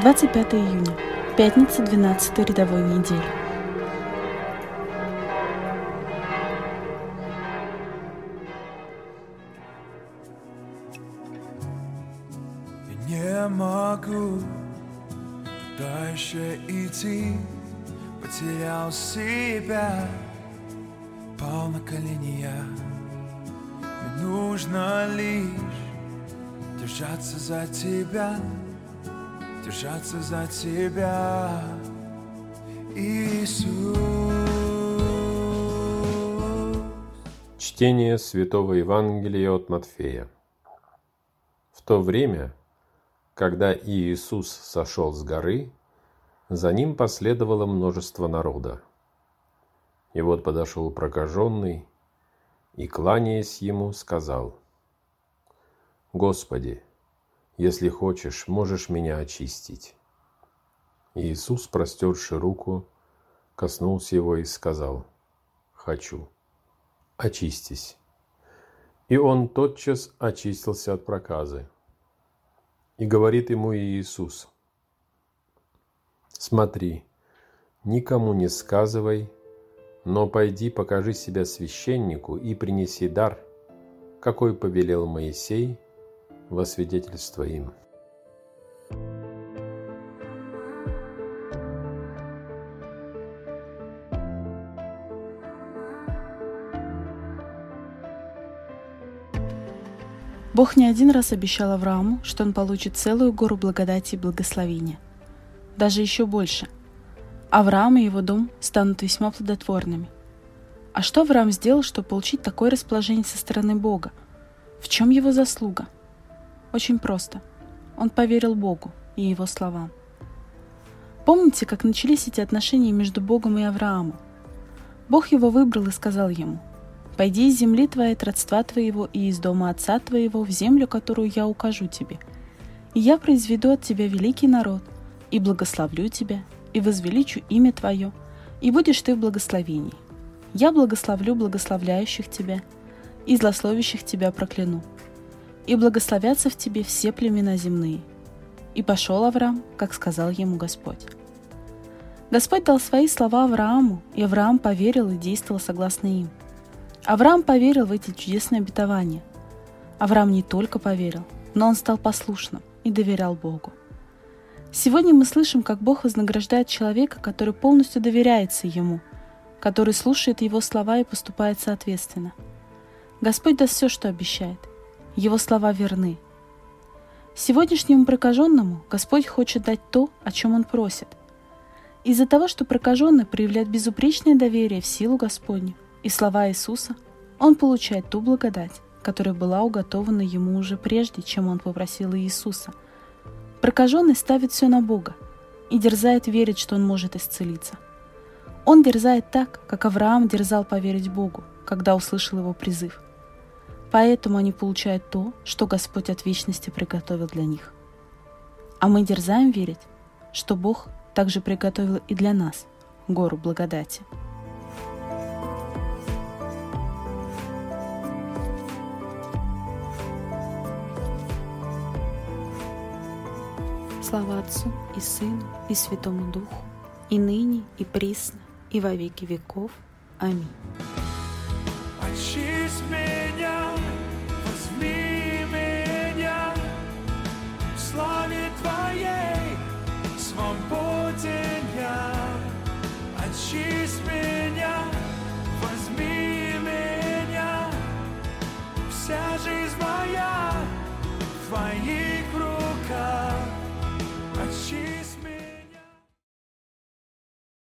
25 июня. Пятница 12 рядовой недели. Не могу дальше идти, потерял себя, пал на колени я. Мне нужно лишь держаться за тебя, держаться за тебя, Иисус. Чтение Святого Евангелия от Матфея. В то время, когда Иисус сошел с горы, за ним последовало множество народа. И вот подошел прокаженный и, кланяясь ему, сказал, «Господи, если хочешь, можешь меня очистить». Иисус, простерши руку, коснулся его и сказал, «Хочу, очистись». И он тотчас очистился от проказы. И говорит ему Иисус, «Смотри, никому не сказывай, но пойди покажи себя священнику и принеси дар, какой повелел Моисей во свидетельство им». Бог не один раз обещал Аврааму, что он получит целую гору благодати и благословения. Даже еще больше. Авраам и его дом станут весьма плодотворными. А что Авраам сделал, чтобы получить такое расположение со стороны Бога? В чем его заслуга? Очень просто. Он поверил Богу и его словам. Помните, как начались эти отношения между Богом и Авраамом? Бог его выбрал и сказал ему, Пойди из земли твоей, от родства твоего и из дома отца твоего в землю, которую я укажу тебе. И я произведу от тебя великий народ, и благословлю тебя, и возвеличу имя твое, и будешь ты в благословении. Я благословлю благословляющих тебя, и злословящих тебя прокляну. И благословятся в тебе все племена земные. И пошел Авраам, как сказал ему Господь. Господь дал свои слова Аврааму, и Авраам поверил и действовал согласно им – Авраам поверил в эти чудесные обетования. Авраам не только поверил, но он стал послушным и доверял Богу. Сегодня мы слышим, как Бог вознаграждает человека, который полностью доверяется Ему, который слушает Его слова и поступает соответственно. Господь даст все, что обещает. Его слова верны. Сегодняшнему прокаженному Господь хочет дать то, о чем он просит. Из-за того, что прокаженный проявляет безупречное доверие в силу Господню, и слова Иисуса, он получает ту благодать, которая была уготована ему уже прежде, чем он попросил Иисуса. Прокаженный ставит все на Бога и дерзает верить, что он может исцелиться. Он дерзает так, как Авраам дерзал поверить Богу, когда услышал его призыв. Поэтому они получают то, что Господь от вечности приготовил для них. А мы дерзаем верить, что Бог также приготовил и для нас гору благодати. Слава Отцу и Сыну и Святому Духу, и ныне, и присно, и во веки веков. Аминь. vai e cruz.